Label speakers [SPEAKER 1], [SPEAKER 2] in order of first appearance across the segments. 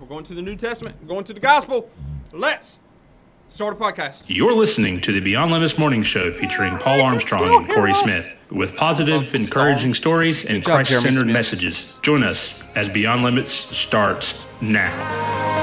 [SPEAKER 1] We're going to the New Testament, we're going to the gospel. Let's start a podcast.
[SPEAKER 2] You're listening to the Beyond Limits Morning Show featuring Paul Armstrong and Corey Smith with positive, encouraging stories and Christ centered messages. Join us as Beyond Limits starts now.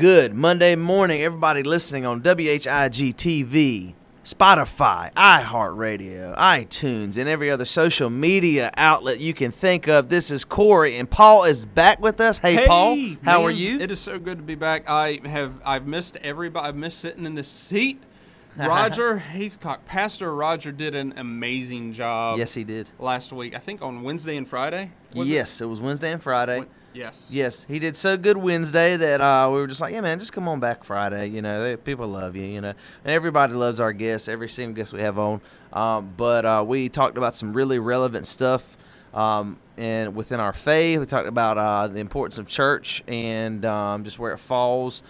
[SPEAKER 3] Good Monday morning, everybody listening on WHIG TV, Spotify, iHeartRadio, iTunes, and every other social media outlet you can think of. This is Corey, and Paul is back with us. Hey, Paul, how
[SPEAKER 1] man,
[SPEAKER 3] are you?
[SPEAKER 1] It is so good to be back. I have I've missed everybody. I've missed sitting in the seat. Roger Heathcock, Pastor Roger did an amazing job.
[SPEAKER 3] yes, he did.
[SPEAKER 1] Last week, I think on Wednesday and Friday. was it?
[SPEAKER 3] yes, it? was Wednesday and Friday.
[SPEAKER 1] Wed- Yes.
[SPEAKER 3] Yes, he did so good Wednesday that uh, we were just like, yeah, man, just come on back Friday. You know, they, people love you. You know, and everybody loves our guests. Every single guest we have on. Um, but uh, we talked about some really relevant stuff. Um, and within our faith, we talked about uh, the importance of church and um, just where it falls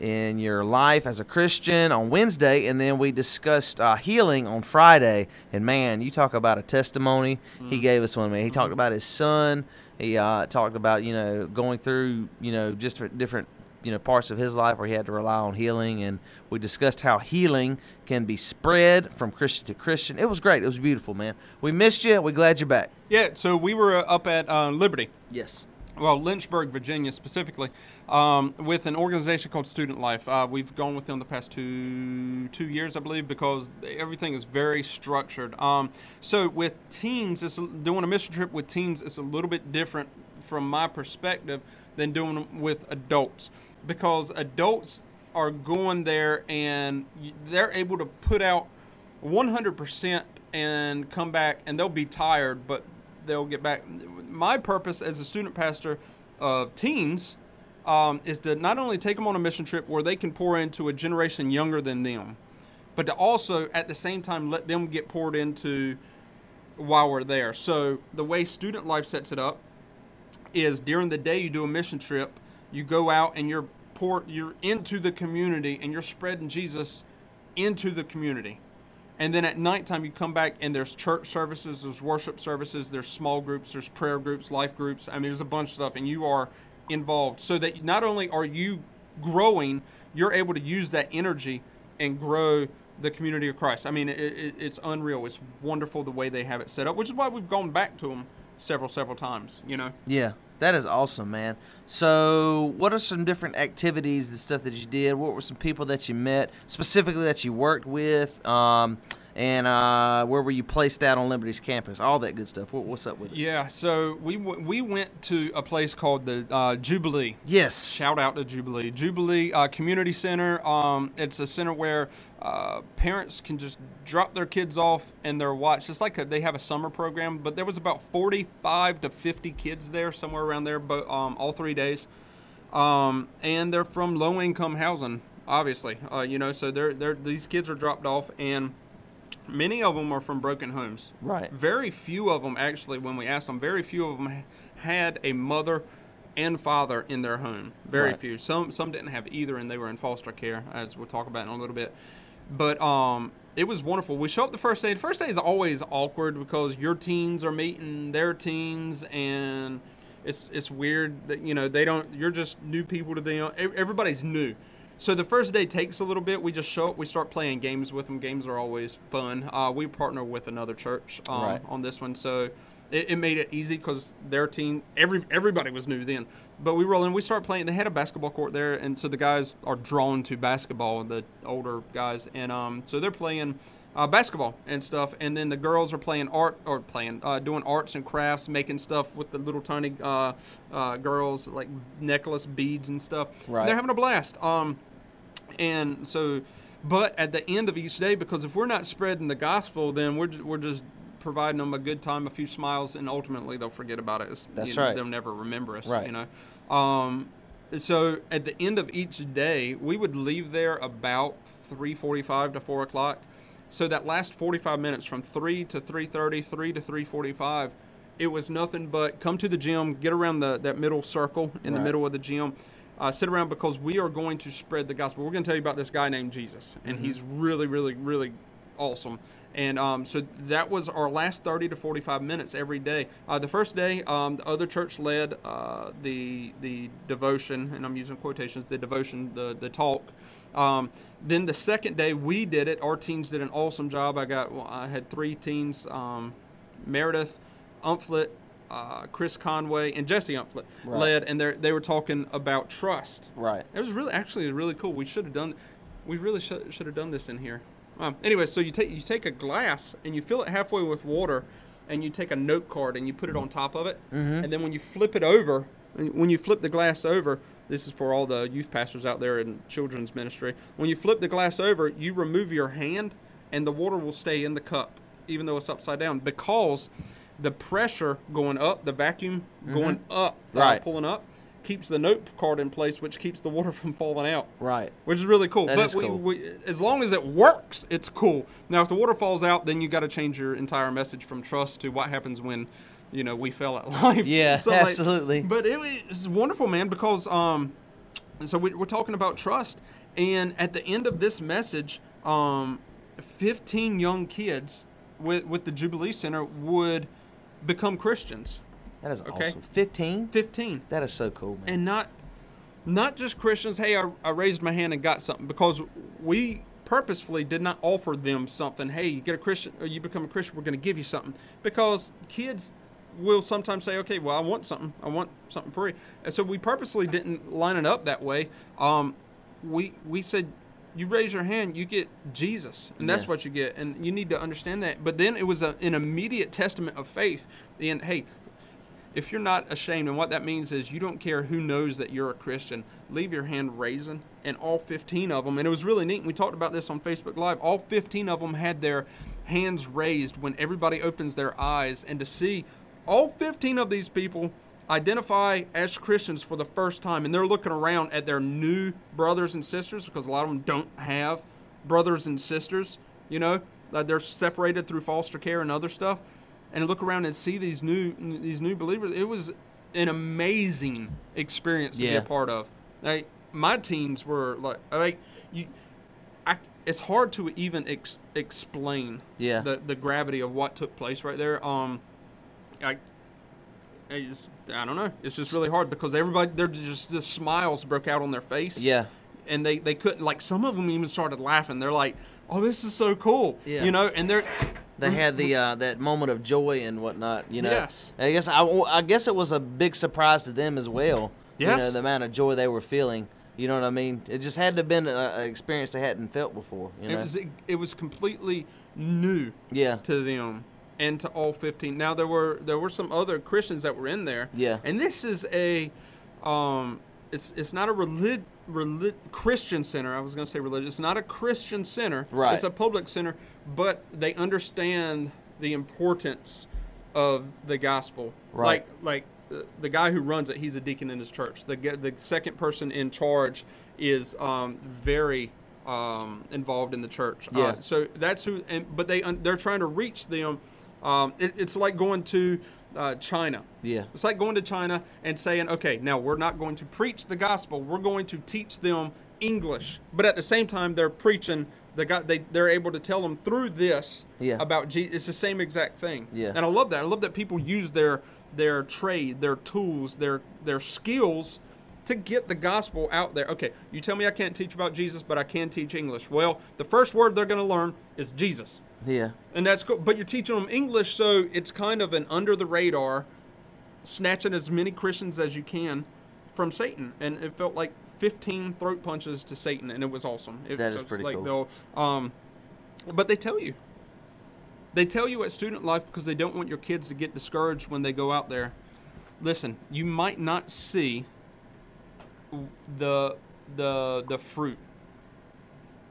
[SPEAKER 3] in your life as a Christian on Wednesday, and then we discussed uh, healing on Friday. And man, you talk about a testimony. He gave us one. Man, he talked about his son. He uh, talked about you know going through you know just different you know parts of his life where he had to rely on healing, and we discussed how healing can be spread from Christian to Christian. It was great. It was beautiful, man. We missed you. We're glad you're back.
[SPEAKER 1] Yeah. So we were uh, up at uh, Liberty.
[SPEAKER 3] Yes.
[SPEAKER 1] well, Lynchburg, Virginia specifically, um, with an organization called Student Life. Uh, we've gone with them the past two two years, I believe, because everything is very structured. Um, so with teens, it's, doing a mission trip with teens is a little bit different from my perspective than doing with adults, because adults are going there and they're able to put out 100% and come back and they'll be tired, but they'll get back. My purpose as a student pastor of teens um, is to not only take them on a mission trip where they can pour into a generation younger than them, but to also at the same time let them get poured into while we're there. So the way student life sets it up is during the day you do a mission trip, you go out and you're pour, you're into the community and you're spreading Jesus into the community. And then at nighttime you come back and there's church services, there's worship services, there's small groups, there's prayer groups, life groups. I mean there's a bunch of stuff and you are involved so that not only are you growing, you're able to use that energy and grow the community of Christ. I mean, it, it, it's unreal. It's wonderful the way they have it set up, which is why we've gone back to them several, several times. You know,
[SPEAKER 3] Yeah, that is awesome, man. So, what are some different activities, the stuff that you did? What were some people that you met, specifically that you worked with? Um, and uh, where were you placed out on Liberty's campus? All that good stuff. What, what's up with it?
[SPEAKER 1] yeah. So we w- we went to a place called the uh, Jubilee.
[SPEAKER 3] Yes.
[SPEAKER 1] Shout out to Jubilee. Jubilee uh, Community Center. Um, it's a center where uh, parents can just drop their kids off and they're watched. It's like a, they have a summer program, but there was about 45 to 50 kids there, somewhere around there, but um, all three days. Um, and they're from low income housing, obviously. Uh, you know, so they're, they're these kids are dropped off, and many of them are from broken homes.
[SPEAKER 3] Right.
[SPEAKER 1] Very few of them, actually, when we asked them, very few of them had a mother and father in their home. Very
[SPEAKER 3] Right.
[SPEAKER 1] few. Some some didn't have either, and they were in foster care, as we'll talk about in a little bit. But um, it was wonderful. We show up the first day. The first day is always awkward because your teens are meeting their teens, and it's it's weird that you know they don't. You're just new people to them. Everybody's new. So the first day takes a little bit. We just show up. We start playing games with them. Games are always fun. Uh, we partner with another church um,
[SPEAKER 3] Right.
[SPEAKER 1] on this one, so it, it made it easy because their team, every everybody was new then. But we roll in. We start playing. They had a basketball court there, and so the guys are drawn to basketball. The older guys, and um, so they're playing. Uh, basketball and stuff, and then the girls are playing art or playing, uh, doing arts and crafts, making stuff with the little tiny uh, uh, girls, like necklace beads and stuff.
[SPEAKER 3] Right.
[SPEAKER 1] They're having a blast. Um, and so but at the end of each day because if we're not spreading the gospel then we're, we're just providing them a good time a few smiles and ultimately they'll forget about it It's-
[SPEAKER 3] That's
[SPEAKER 1] you
[SPEAKER 3] right.
[SPEAKER 1] they'll never remember us
[SPEAKER 3] Right.
[SPEAKER 1] you know um, so at the end of each day we would leave there about 3.45 to 4 o'clock so that last 45 minutes from 3 to 3.30 3 to 3.45 it was nothing but come to the gym, get around the that middle circle in the middle of the gym, uh, sit around because we are going to spread the gospel. We're going to tell you about this guy named Jesus, and
[SPEAKER 3] Mm-hmm.
[SPEAKER 1] he's really, really, really awesome. And um, so that was our last 30 to 45 minutes every day. Uh, the first day, um, the other church led uh, the the devotion, and I'm using quotations, the devotion, the the talk. Um, then the second day, we did it. Our teens did an awesome job. I got well, I had three teens, um, Meredith, Umflet, uh, Chris Conway, and Jesse Umflet
[SPEAKER 3] Right.
[SPEAKER 1] led, and they they were talking about trust.
[SPEAKER 3] Right.
[SPEAKER 1] It was really actually really cool. We should have done. We really should should have done this in here. Um, anyway, so you take you take a glass and you fill it halfway with water, and you take a note card and you put it on top of it, and then when you flip it over, when you flip the glass over, this is for all the youth pastors out there in children's ministry. When you flip the glass over, you remove your hand, and the water will stay in the cup, even though it's upside down, because the pressure going up, the vacuum going up, uh,
[SPEAKER 3] Right.
[SPEAKER 1] pulling up, keeps the note card in place, which keeps the water from falling out
[SPEAKER 3] Right.
[SPEAKER 1] which is really cool.
[SPEAKER 3] That
[SPEAKER 1] but we,
[SPEAKER 3] cool.
[SPEAKER 1] we, as long as it works, it's cool. Now, if the water falls out, then you got to change your entire message from trust to what happens when, you know, we fell at life.
[SPEAKER 3] Yeah,
[SPEAKER 1] like-
[SPEAKER 3] absolutely.
[SPEAKER 1] but it was wonderful, man, because um, so we, we're talking about trust, and at the end of this message, um, 15 young kids with with the Jubilee Center would become Christians.
[SPEAKER 3] That is
[SPEAKER 1] Okay.
[SPEAKER 3] awesome. 15?
[SPEAKER 1] 15
[SPEAKER 3] That is so cool, man.
[SPEAKER 1] and not not just Christians. Hey, I, I raised my hand and got something because we purposefully did not offer them something. Hey, you get a Christian or you become a Christian, we're going to give you something because kids will sometimes say, okay, well, I want something, I want something free, and so we purposely didn't line it up that way. Um, we we said. You raise your hand, you get Jesus, and that's
[SPEAKER 3] Yeah.
[SPEAKER 1] what you get, and you need to understand that. But then it was a, an immediate testament of faith. And hey, if you're not ashamed, and what that means is you don't care who knows that you're a Christian, leave your hand raising. And all 15 of them, and it was really neat. We talked about this on Facebook Live. All 15 of them had their hands raised when everybody opens their eyes, and to see all 15 of these people identify as Christians for the first time, and they're looking around at their new brothers and sisters because a lot of them don't have brothers and sisters. You know, uh, they're separated through foster care and other stuff and look around and see these new these new believers. It was an amazing experience to be a part of. Like my teens were like like you. I, it's hard to even ex- explain
[SPEAKER 3] Yeah.
[SPEAKER 1] the the gravity of what took place right there. Um, I. It's, I don't know. It's just really hard because everybody, they're just the smiles broke out on their face
[SPEAKER 3] yeah.
[SPEAKER 1] and they they couldn't like some of them even started laughing. They're like, "Oh, this is so cool,"
[SPEAKER 3] Yeah.
[SPEAKER 1] you know. And they're
[SPEAKER 3] They had the uh, that moment of joy and whatnot, you know.
[SPEAKER 1] Yes.
[SPEAKER 3] And I guess I, I guess it was a big surprise to them as well. You know the amount of joy they were feeling. You know what I mean? It just had to have been an experience they hadn't felt before. You
[SPEAKER 1] it
[SPEAKER 3] know.
[SPEAKER 1] was it was completely new
[SPEAKER 3] yeah.
[SPEAKER 1] to them and to all 15. Now there were there were some other Christians that were in there.
[SPEAKER 3] Yeah.
[SPEAKER 1] And this is a um it's it's not a relig- relig- Christian center. I was going to say religious. It's not a Christian center.
[SPEAKER 3] Right.
[SPEAKER 1] It's a public center, but they understand the importance of the gospel.
[SPEAKER 3] Right.
[SPEAKER 1] Like like the, the guy who runs it, he's a deacon in his church. The the second person in charge is um, very um, involved in the church.
[SPEAKER 3] Yeah.
[SPEAKER 1] Uh, so that's who. And but they they're trying to reach them. Um, it, it's like going to uh, China.
[SPEAKER 3] Yeah.
[SPEAKER 1] It's like going to China and saying, okay, now we're not going to preach the gospel. We're going to teach them English. But at the same time, they're preaching. The God, they they're able to tell them through this
[SPEAKER 3] Yeah.
[SPEAKER 1] about Jesus. It's the same exact thing.
[SPEAKER 3] Yeah.
[SPEAKER 1] And I love that. I love that people use their their trade, their tools, their their skills to get the gospel out there. Okay, you tell me I can't teach about Jesus, but I can teach English. Well, the first word they're going to learn is Jesus.
[SPEAKER 3] Yeah.
[SPEAKER 1] And that's cool. But you're teaching them English, so it's kind of an under the radar, snatching as many Christians as you can from Satan. And it felt like 15 throat punches to Satan, and it was awesome. It
[SPEAKER 3] That is pretty
[SPEAKER 1] like
[SPEAKER 3] cool.
[SPEAKER 1] Um, but they tell you. They tell you at student life because they don't want your kids to get discouraged when they go out there. Listen, you might not see the the the fruit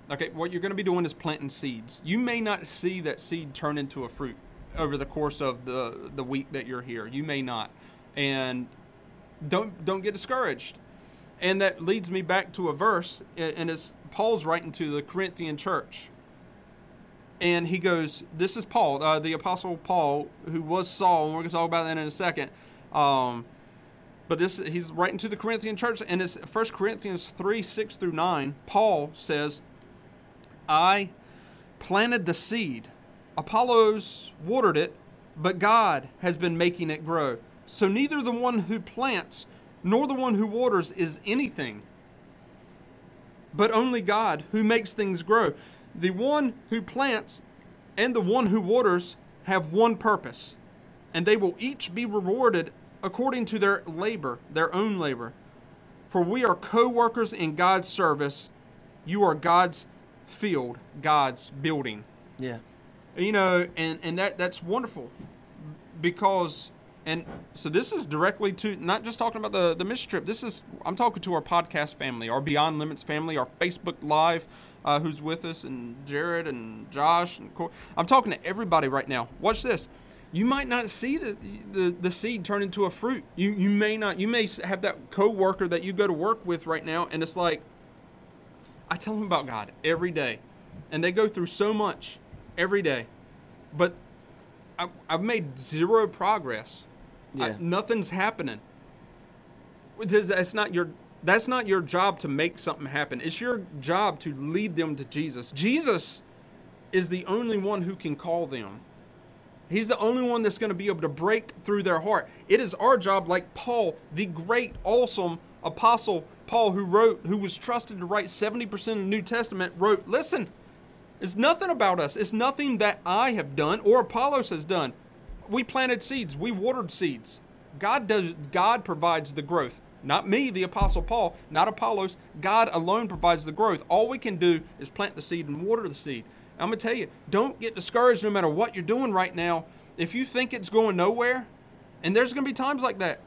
[SPEAKER 1] Okay, what you're going to be doing is planting seeds. You may not see that seed turn into a fruit over the course of the the week that you're here. You may not, and don't don't get discouraged. And that leads me back to a verse, and it's Paul's writing to the Corinthian church. and he goes, "This is Paul, uh, the apostle Paul, who was Saul, and we're going to talk about that in a second. Um, but this he's writing to the Corinthian church, and it's 1 Corinthians three six through nine. Paul says, "I planted the seed, Apollos watered it, but God has been making it grow. So neither the one who plants nor the one who waters is anything." But only God who makes things grow. The one who plants and the one who waters have one purpose, and they will each be rewarded according to their labor, their own labor. For we are co workers in God's service. You are God's field, God's building.
[SPEAKER 3] Yeah.
[SPEAKER 1] You know, and, and that that's wonderful because and so this is directly to not just talking about the the mission trip. This is I'm talking to our podcast family, our Beyond Limits family, our Facebook Live, uh, who's with us, and Jared and Josh and Cor- I'm talking to everybody right now. Watch this. You might not see the, the, the seed turn into a fruit. You you may not. You may have that coworker that you go to work with right now, and it's like I tell them about God every day, and they go through so much every day, but I, I've made zero progress. I, nothing's happening. That's not your that's not your job to make something happen. It's your job to lead them to Jesus. Jesus is the only one who can call them. He's the only one that's going to be able to break through their heart. It is our job, like Paul, the great, awesome apostle Paul, who wrote, who was trusted to write 70% of the New Testament, wrote, Listen, it's nothing about us. It's nothing that I have done or Apollos has done. We planted seeds, we watered seeds. God does God provides the growth. Not me, the apostle Paul, not Apollos. God alone provides the growth. All we can do is plant the seed and water the seed. I'm going to tell you, don't get discouraged no matter what you're doing right now. If you think it's going nowhere, and there's going to be times like that.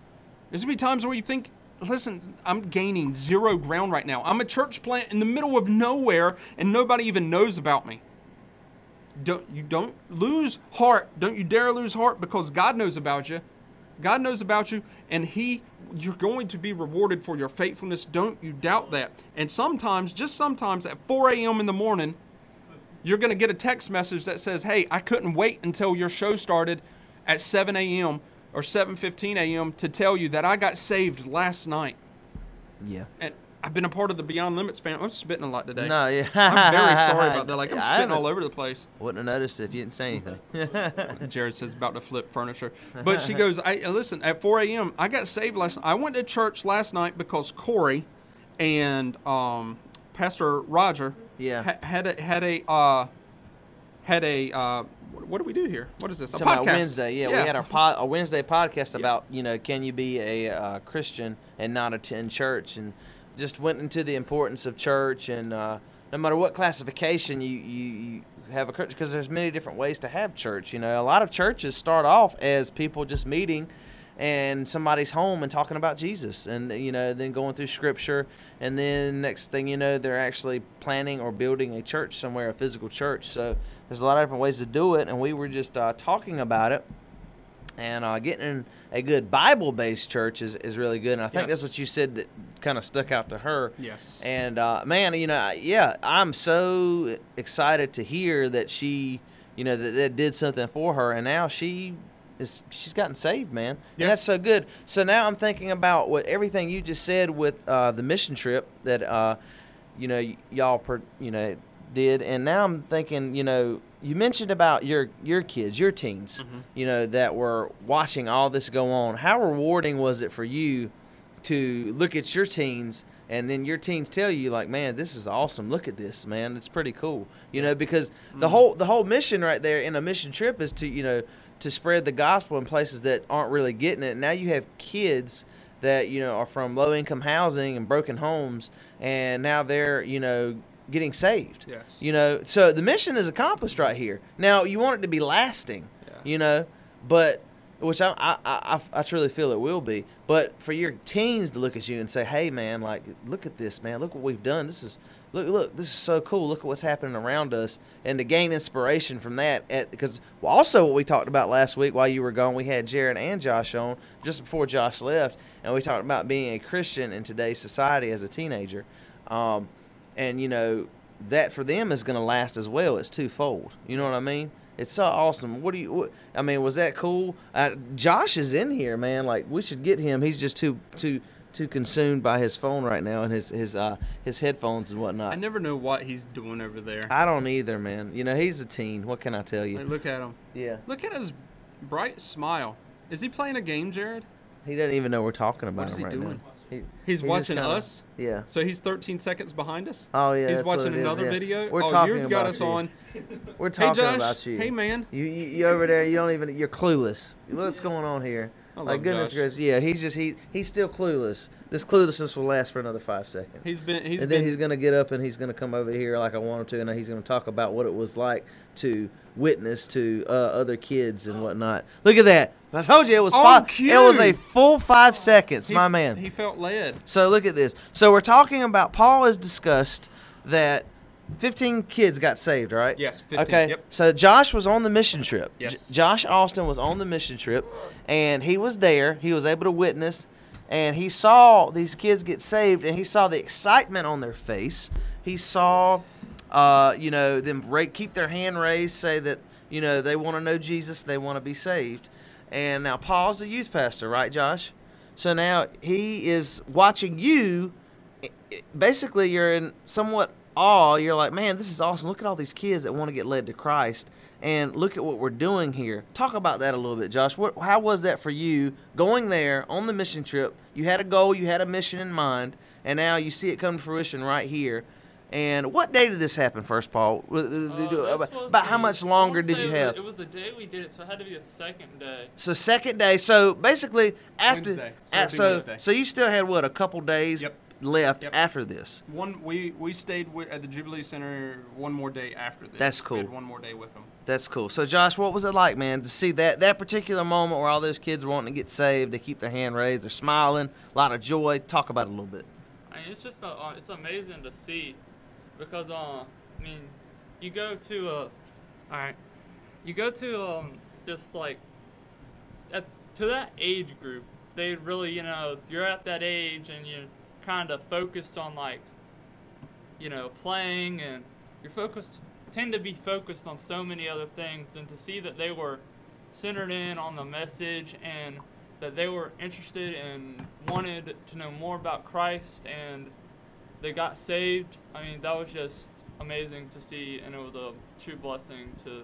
[SPEAKER 1] There's going to be times where you think, listen, I'm gaining zero ground right now. I'm a church plant in the middle of nowhere and nobody even knows about me. Don't you don't lose heart. Don't you dare lose heart because God knows about you. God knows about you and he you're going to be rewarded for your faithfulness. Don't you doubt that. And sometimes, just sometimes at 4 a.m. in the morning, you're going to get a text message that says, "Hey, I couldn't wait until your show started at 7 a.m. or 7:15 a.m. to tell you that I got saved last night."
[SPEAKER 3] Yeah.
[SPEAKER 1] And I've been a part of the Beyond Limits family. I'm spitting a lot today.
[SPEAKER 3] No, yeah.
[SPEAKER 1] I'm very sorry about that. Like I'm spitting all over the place.
[SPEAKER 3] Wouldn't have noticed if you didn't say anything.
[SPEAKER 1] Jared says about to flip furniture. But she goes, I uh, listen, at 4 a.m. I got saved last night. I went to church last night because Corey and um, Pastor Roger
[SPEAKER 3] Yeah.
[SPEAKER 1] ha- had a had a uh, had a uh, what do we do here? What is this? A podcast.
[SPEAKER 3] Wednesday, yeah, we had our pod, a Wednesday podcast about you know can you be a uh, Christian and not attend church, and just went into the importance of church and uh, no matter what classification you you, you have a church because there's many different ways to have church. You know, a lot of churches start off as people just meeting and somebody's home and talking about Jesus and you know then going through scripture. And then next thing you know they're actually planning or building a church somewhere a physical church. So there's a lot of different ways to do it. And we were just uh, talking about it. And uh, getting a good bible-based church is, is really good. And i think that's what you said that kind of stuck out to her.
[SPEAKER 1] Yes.
[SPEAKER 3] and uh, man, you know, yeah, I'm so excited to hear that she, you know, that, that did something for her, and now she is she's gotten saved, man.
[SPEAKER 1] Yes.
[SPEAKER 3] And that's so good. So now I'm thinking about what everything you just said with uh, the mission trip that uh, you know y- y'all per, you know did, and now I'm thinking, you know. You mentioned about your your kids, your teens, you know, that were watching all this go on. How rewarding was it for you to look at your teens and then your teens tell you like man this is awesome look at this man it's pretty cool you know because the whole the whole mission right there in a mission trip is to you know to spread the gospel in places that aren't really getting it now you have kids that you know are from low income housing and broken homes and now they're you know getting saved
[SPEAKER 1] Yes.
[SPEAKER 3] you know so the mission is accomplished right here now you want it to be lasting
[SPEAKER 1] Yeah.
[SPEAKER 3] you know but which I, I, I, I truly feel it will be. But for your teens to look at you and say, "Hey, man, like, look at this, man. Look what we've done. This is, look, look, this is so cool. Look at what's happening around us," and to gain inspiration from that. Because also what we talked about last week while you were gone, we had Jared and Josh on just before Josh left, and we talked about being a Christian in today's society as a teenager. Um, and you know, that for them is going to last as well. It's twofold. You know what I mean? It's so awesome. What do you? What, I mean, was that cool? Uh, Josh is in here, man. Like we should get him. He's just too too too consumed by his phone right now and his his uh his headphones and whatnot.
[SPEAKER 1] I never know what he's doing over there.
[SPEAKER 3] I don't either, man. You know, he's a teen. What can I tell you?
[SPEAKER 1] Like, look at him.
[SPEAKER 3] Yeah.
[SPEAKER 1] Look at his bright smile. Is he playing a game, Jared?
[SPEAKER 3] He doesn't even know we're talking about
[SPEAKER 1] What is
[SPEAKER 3] him
[SPEAKER 1] he
[SPEAKER 3] right
[SPEAKER 1] doing?
[SPEAKER 3] now. He,
[SPEAKER 1] He's
[SPEAKER 3] just
[SPEAKER 1] watching
[SPEAKER 3] kinda-
[SPEAKER 1] us.
[SPEAKER 3] Yeah.
[SPEAKER 1] So he's 13 seconds behind us.
[SPEAKER 3] Oh yeah.
[SPEAKER 1] he's
[SPEAKER 3] that's what
[SPEAKER 1] watching
[SPEAKER 3] it is,
[SPEAKER 1] another
[SPEAKER 3] yeah.
[SPEAKER 1] video.
[SPEAKER 3] We're
[SPEAKER 1] oh,
[SPEAKER 3] talking
[SPEAKER 1] you've got
[SPEAKER 3] about
[SPEAKER 1] us
[SPEAKER 3] you.
[SPEAKER 1] on.
[SPEAKER 3] We're
[SPEAKER 1] Hey,
[SPEAKER 3] talking
[SPEAKER 1] Josh.
[SPEAKER 3] about you.
[SPEAKER 1] Hey, man.
[SPEAKER 3] You, you you over there? You don't even. You're clueless. What's going on here?
[SPEAKER 1] I
[SPEAKER 3] Like goodness
[SPEAKER 1] Josh.
[SPEAKER 3] gracious, yeah. He's just he he's still clueless. This cluelessness will last for another five seconds.
[SPEAKER 1] He's been. He's
[SPEAKER 3] and
[SPEAKER 1] been.
[SPEAKER 3] then he's gonna get up and he's gonna come over here like I want him to, and he's gonna talk about what it was like to witness to uh, other kids and whatnot. Look at that! I told you it was five.
[SPEAKER 1] cue.
[SPEAKER 3] It was a full five seconds,
[SPEAKER 1] he-
[SPEAKER 3] my man.
[SPEAKER 1] He felt led.
[SPEAKER 3] So look at this. So we're talking about Paul has discussed that 15 kids got saved, right?
[SPEAKER 1] Yes, 15,
[SPEAKER 3] Okay.
[SPEAKER 1] yep.
[SPEAKER 3] So Josh was on the mission trip.
[SPEAKER 1] Yes.
[SPEAKER 3] J- Josh Austin was on the mission trip, and he was there. He was able to witness, and he saw these kids get saved, and he saw the excitement on their face. He saw, uh, you know, them ra- keep their hand raised, say that you know they want to know Jesus, they want to be saved. And now Paul's the youth pastor, right, Josh? So now he is watching you. Basically, you're in somewhat awe. You're like, man, this is awesome. Look at all these kids that want to get led to Christ, and look at what we're doing here. Talk about that a little bit, Josh. What, how was that for you going there on the mission trip? You had a goal, you had a mission in mind, and now you see it come to fruition right here. And what day did this happen first, Paul? Uh, About, about how much longer did you have?
[SPEAKER 4] It was the day we did it, so it had to be the second day.
[SPEAKER 3] So second day. So basically after
[SPEAKER 1] Wednesday. So
[SPEAKER 3] a- so so you still had what a couple days
[SPEAKER 1] Yep.
[SPEAKER 3] Left
[SPEAKER 1] Yep.
[SPEAKER 3] after this.
[SPEAKER 1] One we we stayed wi- at the Jubilee Center one more day after this.
[SPEAKER 3] That's
[SPEAKER 1] We had
[SPEAKER 3] cool.
[SPEAKER 1] one more day with them.
[SPEAKER 3] That's cool. So Josh, what was it like, man, to see that that particular moment where all those kids were wanting to get saved, they keep their hand raised, they're smiling, a lot of joy. Talk about it a little bit.
[SPEAKER 4] I mean, it's just uh, uh, it's amazing to see because uh, I mean, you go to a, all right, you go to um just like at to that age group, they really you know you're at that age and you're kind of focused on like, you know, playing and you're focused tend to be focused on so many other things and to see that they were centered in on the message and that they were interested and wanted to know more about Christ and they got saved. I mean, that was just amazing to see, and it was a true blessing to,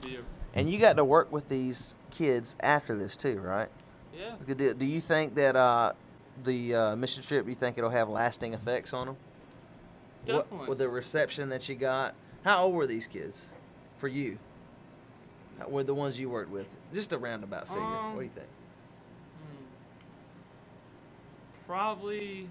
[SPEAKER 4] to be a
[SPEAKER 3] And you got to work with these kids after this too, right?
[SPEAKER 4] yeah.
[SPEAKER 3] Do, do you think that uh, the uh, mission trip? You think it'll have lasting effects on them?
[SPEAKER 4] Definitely.
[SPEAKER 3] with the reception that you got. How old were these kids for you? How, were the ones you worked with? Just a roundabout figure.
[SPEAKER 4] Um,
[SPEAKER 3] what do you think?
[SPEAKER 4] Hmm. Probably.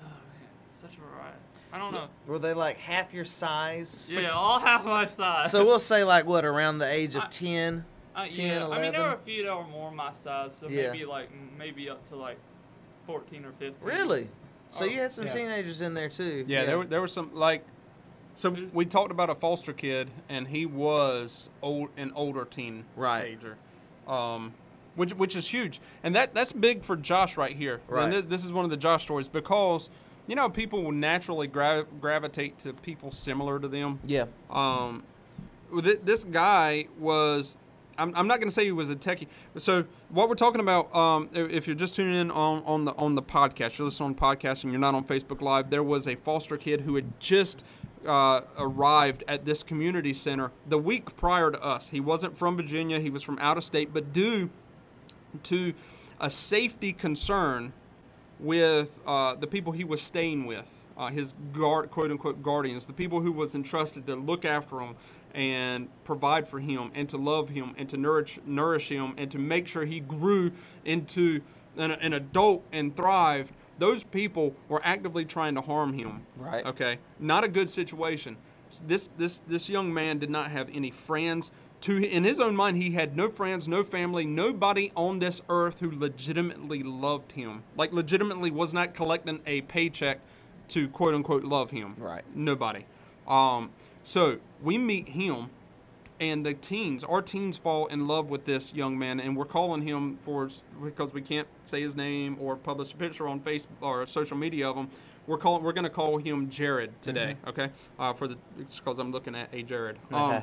[SPEAKER 4] Oh man, such a variety. I don't know.
[SPEAKER 3] Were they like half your size?
[SPEAKER 4] Yeah, all half my size.
[SPEAKER 3] So we'll say like what around the age of
[SPEAKER 4] I-
[SPEAKER 3] ten.
[SPEAKER 4] Uh,
[SPEAKER 3] 10,
[SPEAKER 4] yeah, I mean, there were a few that were more my size, so
[SPEAKER 3] Yeah.
[SPEAKER 4] maybe like maybe up to like 14 or 15.
[SPEAKER 3] Really? So
[SPEAKER 4] Oh,
[SPEAKER 3] you had some
[SPEAKER 1] yeah.
[SPEAKER 3] teenagers in there too.
[SPEAKER 1] Yeah, there were there were some like. So we talked about a foster kid, and he was old an older teen
[SPEAKER 3] Right.
[SPEAKER 1] ager, um, which which is huge, and that that's big for Josh right here.
[SPEAKER 3] Right.
[SPEAKER 1] And this, this is one of the Josh stories because you know people will naturally gra- gravitate to people similar to them.
[SPEAKER 3] Yeah.
[SPEAKER 1] Um, well, thi- this guy was. I'm, I'm not going to say he was a techie. So what we're talking about, um, if you're just tuning in on, on the on the podcast, you're listening on podcast and you're not on Facebook Live. There was a foster kid who had just uh, arrived at this community center the week prior to us. He wasn't from Virginia. He was from out of state, but due to a safety concern with uh, the people he was staying with, uh, his guard, quote unquote guardians, the people who was entrusted to look after him and provide for him and to love him and to nourish nourish him and to make sure he grew into an, an adult and thrived. Those people were actively trying to harm him.
[SPEAKER 3] Right.
[SPEAKER 1] Okay. Not a good situation. This this this young man did not have any friends. To in his own mind, he had no friends, no family, nobody on this earth who legitimately loved him. Like legitimately was not collecting a paycheck to quote unquote love him.
[SPEAKER 3] Right.
[SPEAKER 1] Nobody. Um. So we meet him, and the teens, our teens, fall in love with this young man, and we're calling him for because we can't say his name or publish a picture on Facebook or social media of him. we're calling we're gonna call him Jared today. Okay, uh, for the because I'm looking at a Jared. Um,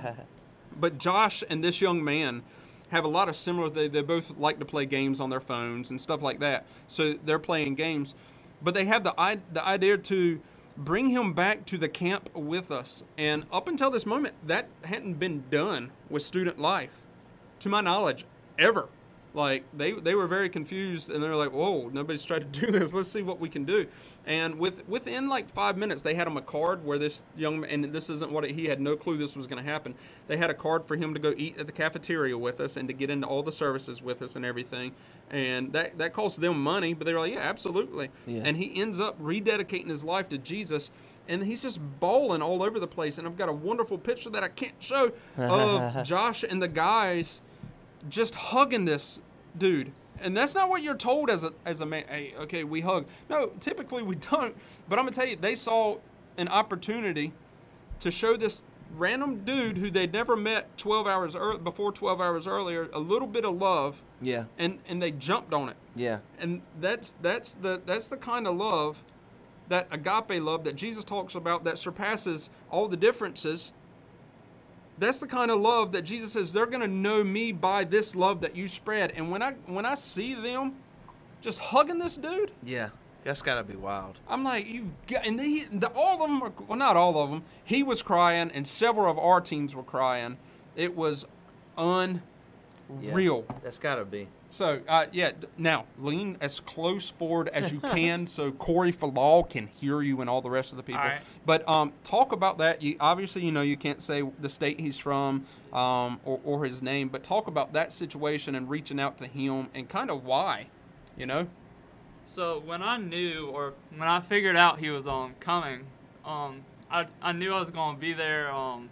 [SPEAKER 1] but Josh and this young man have a lot of similar. They they both like to play games on their phones and stuff like that. So they're playing games, but they have the the idea to bring him back to the camp with us. And up until this moment, that hadn't been done with student life, to my knowledge, ever. Like they, they were very confused and they were like, "Whoa, nobody's tried to do this. Let's see what we can do." And with within like five minutes, they had him a card where this young man, and this isn't what it, he had no clue this was going to happen. They had a card for him to go eat at the cafeteria with us and to get into all the services with us and everything. And that that cost them money, but they were like, "Yeah, absolutely."
[SPEAKER 3] Yeah.
[SPEAKER 1] And he ends up rededicating his life to Jesus and he's just bawling all over the place and i've got a wonderful picture that i can't show of josh and the guys just hugging this dude and that's not what you're told as a as a man hey okay we hug no typically we don't but i'm gonna tell you they saw an opportunity to show this random dude who they'd never met 12 hours ear- before 12 hours earlier a little bit of love
[SPEAKER 3] Yeah.
[SPEAKER 1] and and they jumped on it
[SPEAKER 3] Yeah.
[SPEAKER 1] and that's that's the that's the kind of love that agape love that Jesus talks about that surpasses all the differences that's the kind of love that Jesus says they're going to know me by this love that you spread and when I when I see them just hugging this dude
[SPEAKER 3] Yeah. That's got to be wild.
[SPEAKER 1] I'm like, you've got, and they, the, all of them are, well, not all of them. He was crying, and several of our teens were crying. It was unreal.
[SPEAKER 3] Yeah. That's got to be.
[SPEAKER 1] So, uh, yeah, now lean as close forward as you can so Corey Falal can hear you and all the rest of the people.
[SPEAKER 4] Right.
[SPEAKER 1] But um, talk about that. You obviously, you know, you can't say the state he's from um, or, or his name, but talk about that situation and reaching out to him and kind of why, you know?
[SPEAKER 4] So when I knew, or when I figured out he was um coming, um I I knew I was gonna be there. Um,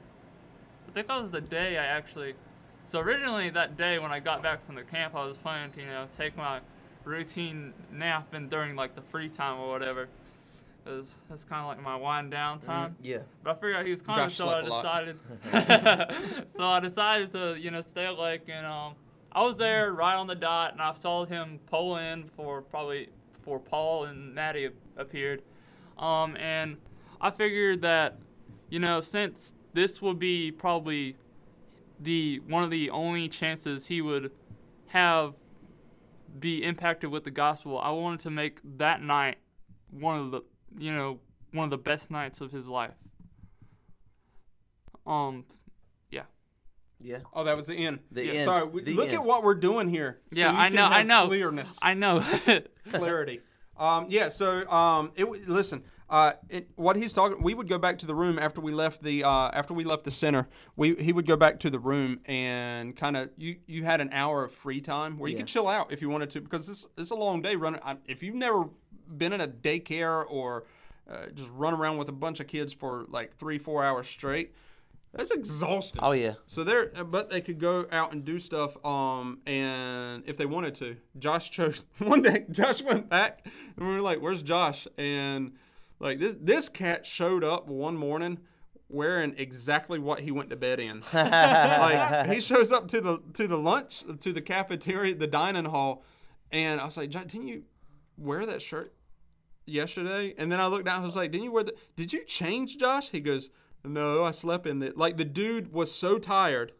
[SPEAKER 4] I think that was the day I actually. So originally that day when I got back from the camp, I was planning to you know take my routine nap and during like the free time or whatever. Cause that's kind of like my wind down time.
[SPEAKER 3] Yeah.
[SPEAKER 4] But I figured out he was coming,
[SPEAKER 1] Josh
[SPEAKER 4] so I
[SPEAKER 1] slept a lot.
[SPEAKER 4] decided. so I decided to, you know, stay awake, and um, I was there right on the dot, and I saw him pull in for probably before Paul and Maddie appeared, um, and I figured that, you know, since this would be probably the one of the only chances he would have be impacted with the gospel, I wanted to make that night one of the you know one of the best nights of his life. Um, yeah,
[SPEAKER 3] Yeah.
[SPEAKER 1] Oh, that was the end.
[SPEAKER 3] The
[SPEAKER 1] Yeah,
[SPEAKER 3] end.
[SPEAKER 1] Sorry, we,
[SPEAKER 3] The
[SPEAKER 1] look
[SPEAKER 3] end.
[SPEAKER 1] at what we're doing here. so
[SPEAKER 4] Yeah,
[SPEAKER 1] you
[SPEAKER 4] I
[SPEAKER 1] can
[SPEAKER 4] know, I
[SPEAKER 1] have
[SPEAKER 4] know.
[SPEAKER 1] Clearness,
[SPEAKER 4] I know.
[SPEAKER 1] clarity. Um, yeah. So, um, it w- listen. Uh, it, what he's talking, we would go back to the room after we left the uh, after we left the center. We he would go back to the room and kind of you you had an hour of free time where you
[SPEAKER 3] Yeah.
[SPEAKER 1] could chill out if you wanted to because this is a long day running. I, if you've never been in a daycare or uh, just run around with a bunch of kids for like three four hours straight, that's exhausting.
[SPEAKER 3] Oh yeah.
[SPEAKER 1] So they're, but they could go out and do stuff, um, and if they wanted to. Josh chose one day. Josh went back, and we were like, "Where's Josh?" And like this, this cat showed up one morning wearing exactly what he went to bed in. like he shows up to the to the lunch to the cafeteria, the dining hall, and I was like, "Josh, didn't you wear that shirt yesterday?" And then I looked down, and I was like, "Didn't you wear the? Did you change, Josh?" He goes, "No, I slept in it." Like the dude was so tired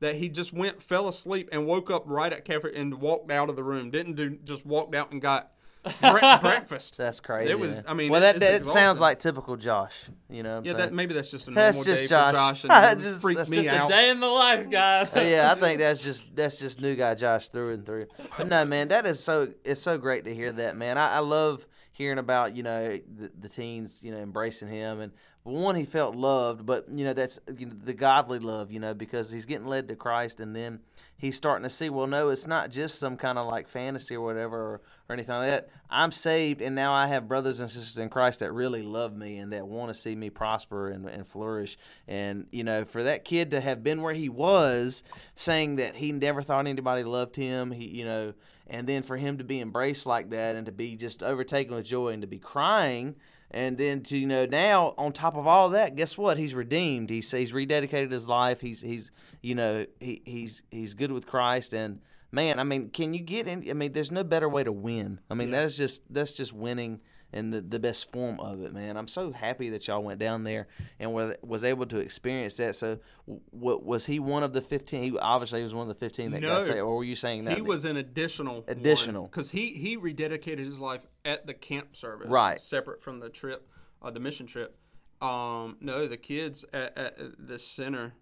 [SPEAKER 1] that he just went, fell asleep, and woke up right at cafe and walked out of the room. Didn't do, just walked out and got bre- breakfast.
[SPEAKER 3] That's crazy.
[SPEAKER 1] It was. I mean,
[SPEAKER 3] well,
[SPEAKER 1] it-
[SPEAKER 3] that, that sounds like typical Josh. You know.
[SPEAKER 1] Yeah, that maybe that's just a normal
[SPEAKER 3] That's
[SPEAKER 1] day
[SPEAKER 3] just
[SPEAKER 1] for
[SPEAKER 3] Josh.
[SPEAKER 1] Josh, and
[SPEAKER 3] Just-
[SPEAKER 1] freaked me
[SPEAKER 4] Just
[SPEAKER 1] out.
[SPEAKER 4] day in the life, guys.
[SPEAKER 3] Yeah, I think that's just that's just new guy Josh through and through. But no, man, that is so it's so great to hear that, man. I, I love hearing about you know the, the teens, you know, embracing him and one he felt loved, but you know that's you know, the godly love, you know, because he's getting led to Christ, and then he's starting to see, well, no, it's not just some kind of like fantasy or whatever or, or anything like that. I'm saved, and now I have brothers and sisters in Christ that really love me and that want to see me prosper and, and flourish. And you know, for that kid to have been where he was, saying that he never thought anybody loved him, he, you know, and then for him to be embraced like that and to be just overtaken with joy and to be crying and then to you know now on top of all that guess what? He's redeemed. He's he's rededicated his life. He's he's you know he, he's he's good with christ. And man i mean can you get any i mean there's no better way to win. I mean that is just that's just winning in the, the best form of it, man. I'm so happy that y'all went down there and was was able to experience that. So, what was he one of the 15? He obviously he was one of the 15 that got saved, or were you saying that
[SPEAKER 1] He was an additional
[SPEAKER 3] Additional.
[SPEAKER 1] because he he rededicated his life at the camp service,
[SPEAKER 3] Right.
[SPEAKER 1] Separate from the trip, uh, the mission trip. Um, no, the kids at, at the center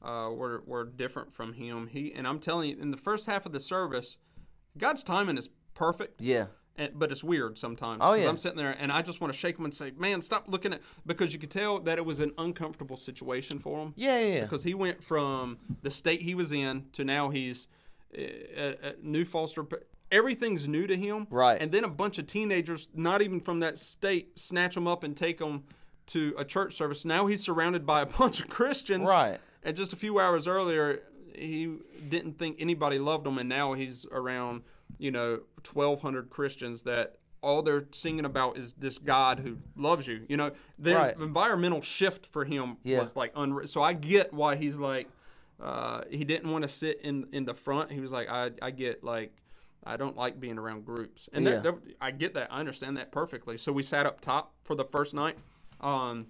[SPEAKER 1] uh, were were different from him. He and I'm telling you, in the first half of the service, God's timing is perfect.
[SPEAKER 3] Yeah.
[SPEAKER 1] And, but it's weird sometimes.
[SPEAKER 3] Oh, yeah.
[SPEAKER 1] I'm sitting there and I just want to shake him and say, "Man, stop looking at," because you could tell that it was an uncomfortable situation for him.
[SPEAKER 3] Yeah, yeah, yeah.
[SPEAKER 1] Because he went from the state he was in to now he's uh, a, a new foster. Everything's new to him.
[SPEAKER 3] Right.
[SPEAKER 1] And then a bunch of teenagers, not even from that state, snatch him up and take him to a church service. Now he's surrounded by a bunch of Christians.
[SPEAKER 3] Right.
[SPEAKER 1] And just a few hours earlier, he didn't think anybody loved him, and now he's around, you know, 1,200 Christians that all they're singing about is this God who loves you. You know, the
[SPEAKER 3] Right.
[SPEAKER 1] environmental shift for him
[SPEAKER 3] Yeah.
[SPEAKER 1] was like unreal. So I get why he's like, uh, he didn't want to sit in in the front. He was like, I, I get like. I don't like being around groups, and
[SPEAKER 3] Yeah.
[SPEAKER 1] that, that, I get that. I understand that perfectly. So we sat up top for the first night, um,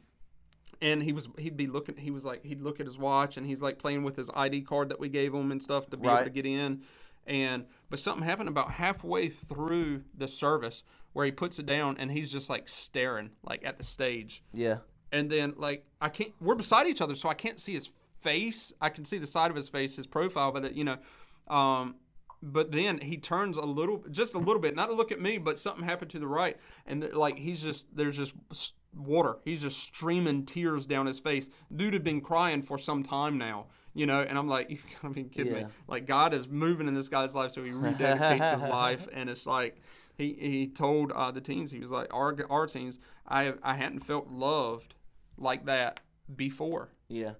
[SPEAKER 1] and he was he'd be looking he was like he'd look at his watch and he's like playing with his ID card that we gave him and stuff to be able to get in and but something happened about halfway through the service where he puts it down and he's just like staring like at the stage.
[SPEAKER 3] Yeah.
[SPEAKER 1] and then like I can't we're beside each other so I can't see his face. I can see the side of his face his profile but it, you know um but then he turns a little just a little bit not to look at me but something happened to the right. And th- like he's just there's just water. He's just streaming tears down his face. Dude had been crying for some time now you know and i'm like you gotta be kidding
[SPEAKER 3] Yeah.
[SPEAKER 1] me like god is moving in this guy's life so he rededicates his life and it's like he, he told uh, the teens he was like our, our teens I, I hadn't felt loved like that before
[SPEAKER 3] Yeah.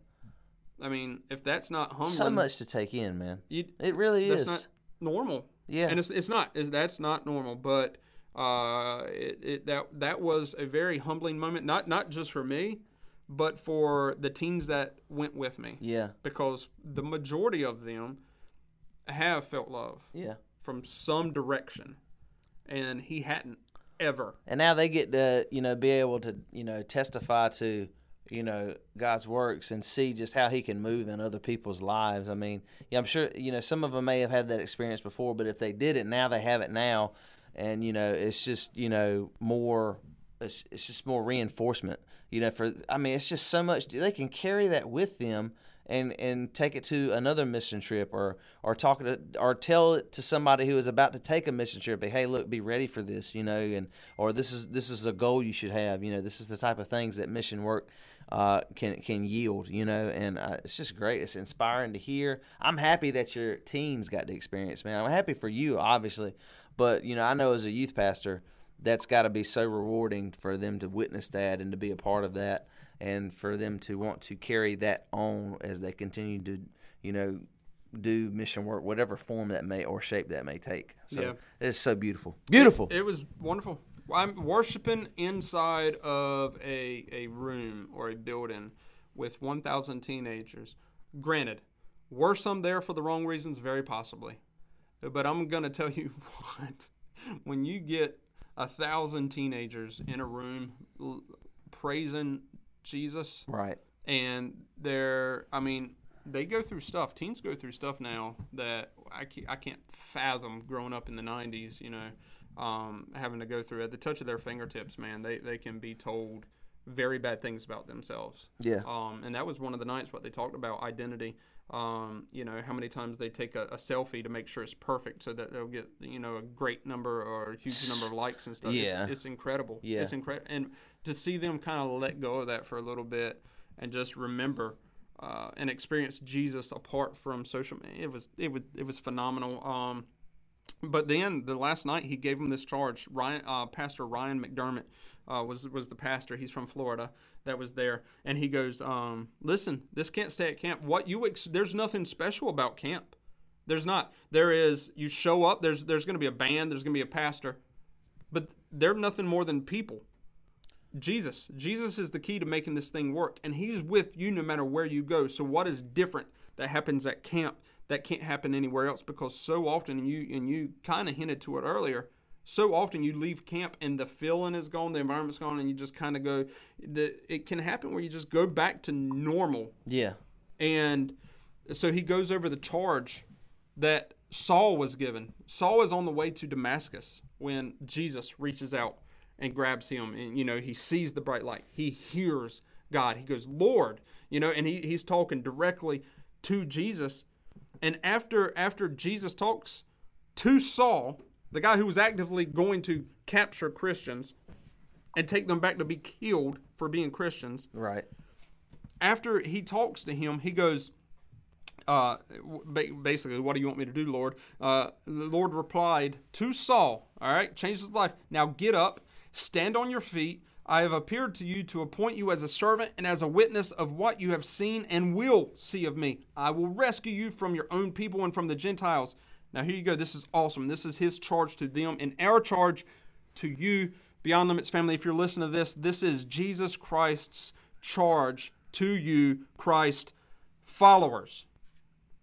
[SPEAKER 1] i mean if that's not humbling
[SPEAKER 3] So much to take in, man.
[SPEAKER 1] you,
[SPEAKER 3] It really
[SPEAKER 1] that's
[SPEAKER 3] is.
[SPEAKER 1] not normal.
[SPEAKER 3] Yeah.
[SPEAKER 1] and it's it's not. It's, that's not normal. But uh, it, it that that was a very humbling moment. Not not just for me, but for the teens that went with me.
[SPEAKER 3] Yeah.
[SPEAKER 1] Because the majority of them have felt love
[SPEAKER 3] Yeah.
[SPEAKER 1] from some direction, and he hadn't ever.
[SPEAKER 3] And now they get to, you know, be able to, you know, testify to, you know, God's works and see just how He can move in other people's lives. I mean, yeah, I'm sure, you know, some of them may have had that experience before, but if they did it now, they have it now, and you know, it's just, you know, more. It's, it's just more reinforcement, you know. For I mean, it's just so much. They can carry that with them and and take it to another mission trip or or talk to or tell it to somebody who is about to take a mission trip like, hey look be ready for this you know and or this is this is a goal you should have you know this is the type of things that mission work uh, can can yield you know and uh, it's just great it's inspiring to hear i'm happy that your teens got to experience man i'm happy for you obviously but you know i know as a youth pastor that's got to be so rewarding for them to witness that and to be a part of that and for them to want to carry that on as they continue to you know do mission work whatever form that may or shape that may take so
[SPEAKER 1] Yeah.
[SPEAKER 3] it's so beautiful beautiful
[SPEAKER 1] It was wonderful. I'm worshiping inside of a, a room or a building with 1,000 teenagers. Granted, were some there for the wrong reasons? Very possibly. But I'm going to tell you what, when you get a thousand teenagers in a room l- praising Jesus,
[SPEAKER 3] right.
[SPEAKER 1] And they're i mean they go through stuff. Teens go through stuff now that i can't, I can't fathom growing up in the 90s you know um, having to go through at the touch of their fingertips man. They, they can be told very bad things about themselves.
[SPEAKER 3] Yeah.
[SPEAKER 1] um, and that was one of the nights what they talked about identity um, you know how many times they take a, a selfie to make sure it's perfect so that they'll get you know a great number or a huge number of likes and stuff
[SPEAKER 3] Yeah.
[SPEAKER 1] it's, it's incredible
[SPEAKER 3] Yeah.
[SPEAKER 1] it's incredible and to see them kind of let go of that for a little bit and just remember uh, and experience Jesus apart from social media. It was it was it was phenomenal. Um, but then the last night he gave him this charge. Ryan, uh, Pastor Ryan McDermott uh, was was the pastor. He's from Florida. That was there, and he goes, um, "Listen, this can't stay at camp. What you ex- there's nothing special about camp. There's not. There is. You show up. There's there's going to be a band. There's going to be a pastor, but they're nothing more than people. Jesus. Jesus is the key to making this thing work, and He's with you no matter where you go. So, what is different that happens at camp that can't happen anywhere else? Because so often, and you and you kind of hinted to it earlier, So often you leave camp and the feeling is gone, the environment's gone, and you just kind of go. The, it can happen where you just go back to normal
[SPEAKER 3] Yeah.
[SPEAKER 1] and so he goes over the charge that Saul was given. Saul is on the way to Damascus when Jesus reaches out and grabs him. And, you know, he sees the bright light. He hears God. He goes, Lord, you know, and he, he's talking directly to Jesus. And after after Jesus talks to Saul, the guy who was actively going to capture Christians and take them back to be killed for being Christians,
[SPEAKER 3] Right.
[SPEAKER 1] after he talks to him, he goes, uh, basically, what do you want me to do, Lord? Uh, the Lord replied to Saul, all right, changed his life. Now get up, stand on your feet. I have appeared to you to appoint you as a servant and as a witness of what you have seen and will see of me. I will rescue you from your own people and from the Gentiles. Now, here you go. This is awesome. This is his charge to them and our charge to you, Beyond Limits family. If you're listening to this, this is Jesus Christ's charge to you, Christ followers.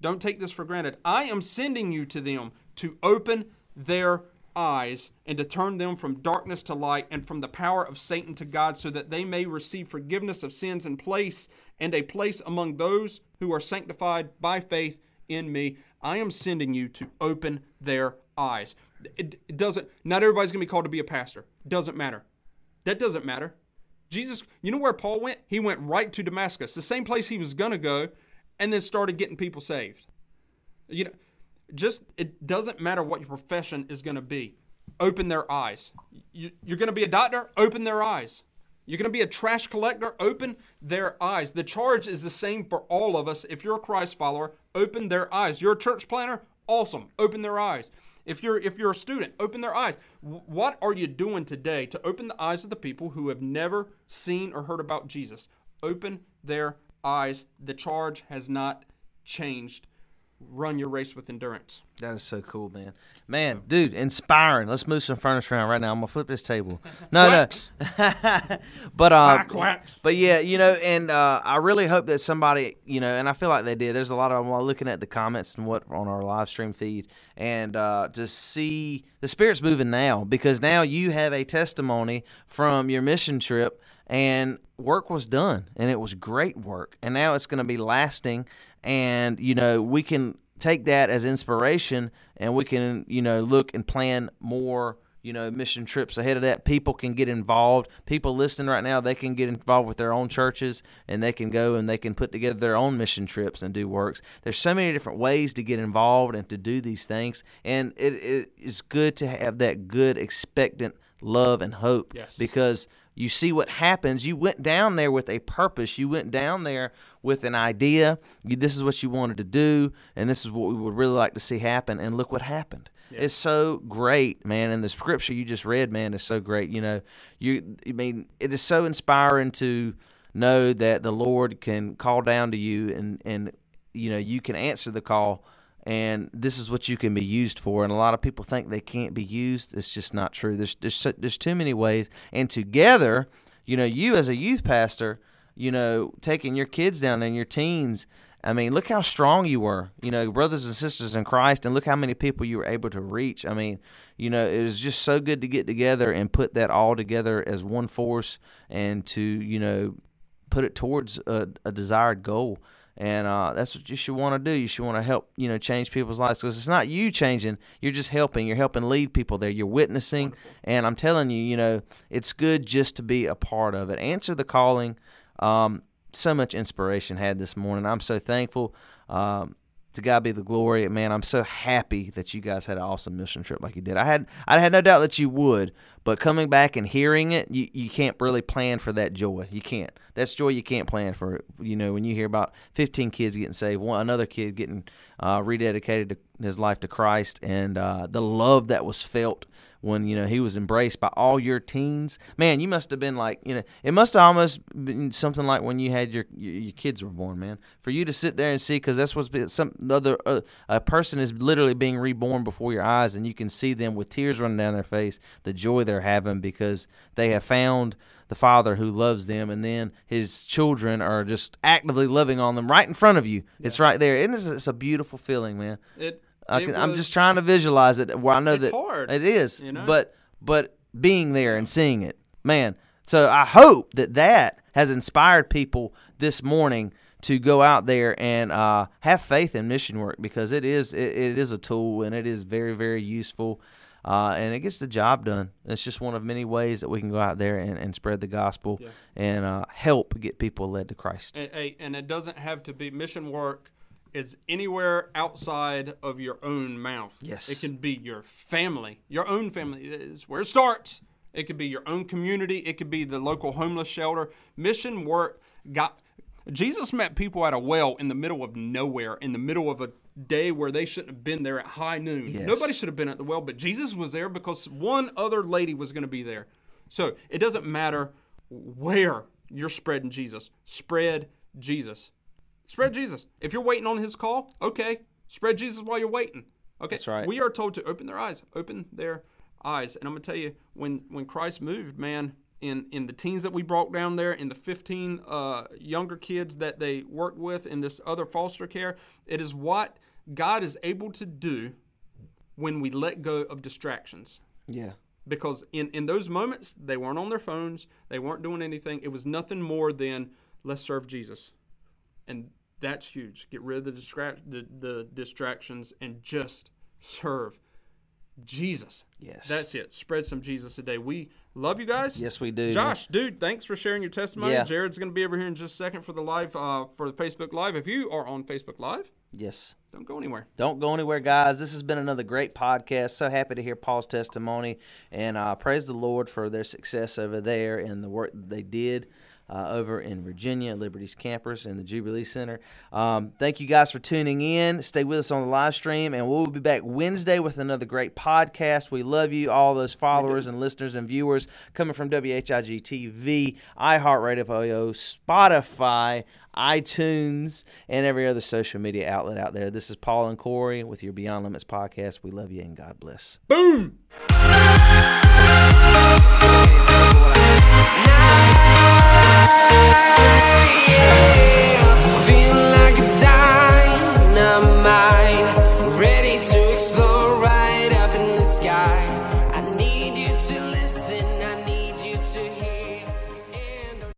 [SPEAKER 1] Don't take this for granted. I am sending you to them to open their eyes and to turn them from darkness to light and from the power of Satan to God so that they may receive forgiveness of sins and place and a place among those who are sanctified by faith in me. I am sending you to open their eyes. It, doesn't not everybody's going to be called to be a pastor. Doesn't matter. That doesn't matter. Jesus, you know where Paul went? He went right to Damascus, the same place he was going to go, and then started getting people saved. You know, just it doesn't matter what your profession is going to be. Open their eyes. You, you're going to be a doctor? Open their eyes. You're going to be a trash collector? Open their eyes. The charge is the same for all of us. If you're a Christ follower, open their eyes. You're a church planner? Awesome. Open their eyes. If you're if you're a student, open their eyes. What are you doing today to open the eyes of the people who have never seen or heard about Jesus? Open their eyes. The charge has not changed. Run your race with endurance.
[SPEAKER 3] That is so cool, man. Man, dude, inspiring. Let's move some furniture around right now. I'm gonna flip this table. No, no. but uh,
[SPEAKER 1] quacks.
[SPEAKER 3] but yeah, you know, and uh, I really hope that somebody, you know, and I feel like they did. There's a lot of them while looking at the comments and what on our live stream feed, and uh, to see the spirit's moving now because now you have a testimony from your mission trip and work was done and it was great work and now it's going to be lasting and you know we can take that as inspiration and we can you know look and plan more you know mission trips ahead of that. People can get involved. People listening right now they can get involved with their own churches and they can go and they can put together their own mission trips and do works. There's so many different ways to get involved and to do these things. And it, it is good to have that good expectant love and hope
[SPEAKER 1] Yes.
[SPEAKER 3] because you see what happens. You went down there with a purpose. You went down there with an idea. You, this is what you wanted to do, and this is what we would really like to see happen. And look what happened. It's so great, man. And the scripture you just read, man, is so great. You know, you. I mean, it is so inspiring to know that the Lord can call down to you, and and you know you can answer the call and this is what you can be used for. And a lot of people think they can't be used. It's just not true. There's there's there's too many ways. And together, you know, you as a youth pastor, you know, taking your kids down and your teens. I mean, look how strong you were, you know, brothers and sisters in Christ, and look how many people you were able to reach. I mean, you know, it was just so good to get together and put that all together as one force and to, you know, put it towards a, a desired goal. And uh, that's what you should want to do. You should want to help, you know, change people's lives because it's not you changing. You're just helping. You're helping lead people there. You're witnessing. And I'm telling you, you know, it's good just to be a part of it. Answer the calling. Um, so much inspiration had this morning. I'm so thankful. Um, to God be the glory, man. I'm so happy that you guys had an awesome mission trip like you did. I had I had no doubt that you would, but coming back and hearing it, you, you can't really plan for that joy. You can't. That's joy you can't plan for. You know, when you hear about 15 kids getting saved, one another kid getting uh, rededicated to his life to Christ, and uh, the love that was felt when you know he was embraced by all your teens. Man, you must have been like, you know, it must have almost been something like when you had your your, your kids were born, man. For you to sit there and see, because that's what's been some other uh, a person is literally being reborn before your eyes, and you can see them with tears running down their face, the joy they're having because they have found the father who loves them, and then his children are just actively loving on them right in front of you. It's right there, and it's, it's a beautiful feeling, man.
[SPEAKER 1] It
[SPEAKER 3] I I'm just trying to visualize it. Where I know
[SPEAKER 1] It's
[SPEAKER 3] that
[SPEAKER 1] hard,
[SPEAKER 3] it is,
[SPEAKER 1] you know?
[SPEAKER 3] but but being there and seeing it, man. So I hope that that has inspired people this morning to go out there and uh, have faith in mission work because it is it, it is a tool and it is very very useful. Uh, and it gets the job done. It's just one of many ways that we can go out there and, and spread the gospel
[SPEAKER 1] Yeah.
[SPEAKER 3] and uh, help get people led to Christ.
[SPEAKER 1] And- and it doesn't have to be mission work is anywhere outside of your own mouth.
[SPEAKER 3] Yes.
[SPEAKER 1] It can be your family, your own family is where it starts. It could be your own community. It could be the local homeless shelter. Mission work got Jesus met people at a well in the middle of nowhere, in the middle of a day where they shouldn't have been there at high noon.
[SPEAKER 3] Yes.
[SPEAKER 1] Nobody should have been at the well, but Jesus was there because one other lady was going to be there. So it doesn't matter where you're spreading Jesus. Spread Jesus. Spread Jesus. If you're waiting on his call, okay, spread Jesus while you're waiting. Okay,
[SPEAKER 3] That's right.
[SPEAKER 1] We are told to open their eyes, open their eyes. And I'm gonna tell you, when when Christ moved, man, in in the teens that we brought down there, in the 15 uh, younger kids that they worked with in this other foster care, it is what God is able to do when we let go of distractions
[SPEAKER 3] Yeah.
[SPEAKER 1] because in, in those moments they weren't on their phones they weren't doing anything it was nothing more than let's serve jesus and that's huge get rid of the, distract, the, the distractions and just serve jesus
[SPEAKER 3] Yes.
[SPEAKER 1] that's it spread some jesus today we love you guys
[SPEAKER 3] Yes, we do.
[SPEAKER 1] josh dude thanks for sharing your testimony
[SPEAKER 3] Yeah.
[SPEAKER 1] jared's going to be over here in just a second for the live uh, for the facebook live if you are on facebook live
[SPEAKER 3] Yes.
[SPEAKER 1] don't go anywhere
[SPEAKER 3] Don't go anywhere, guys. This has been another great podcast. So happy to hear Paul's testimony and uh, praise the Lord for their success over there and the work that they did uh, over in Virginia, Liberty's campus and the Jubilee Center. Um, thank you guys for tuning in. Stay with us on the live stream, and we'll be back Wednesday with another great podcast. We love you, all those followers and listeners and viewers coming from WHIG TV, iHeartRadio, Spotify, iTunes, and every other social media outlet out there. This is Paul and Corey with your Beyond Limits podcast. We love you and God bless.
[SPEAKER 1] Boom! yeah. Feeling like a dynamite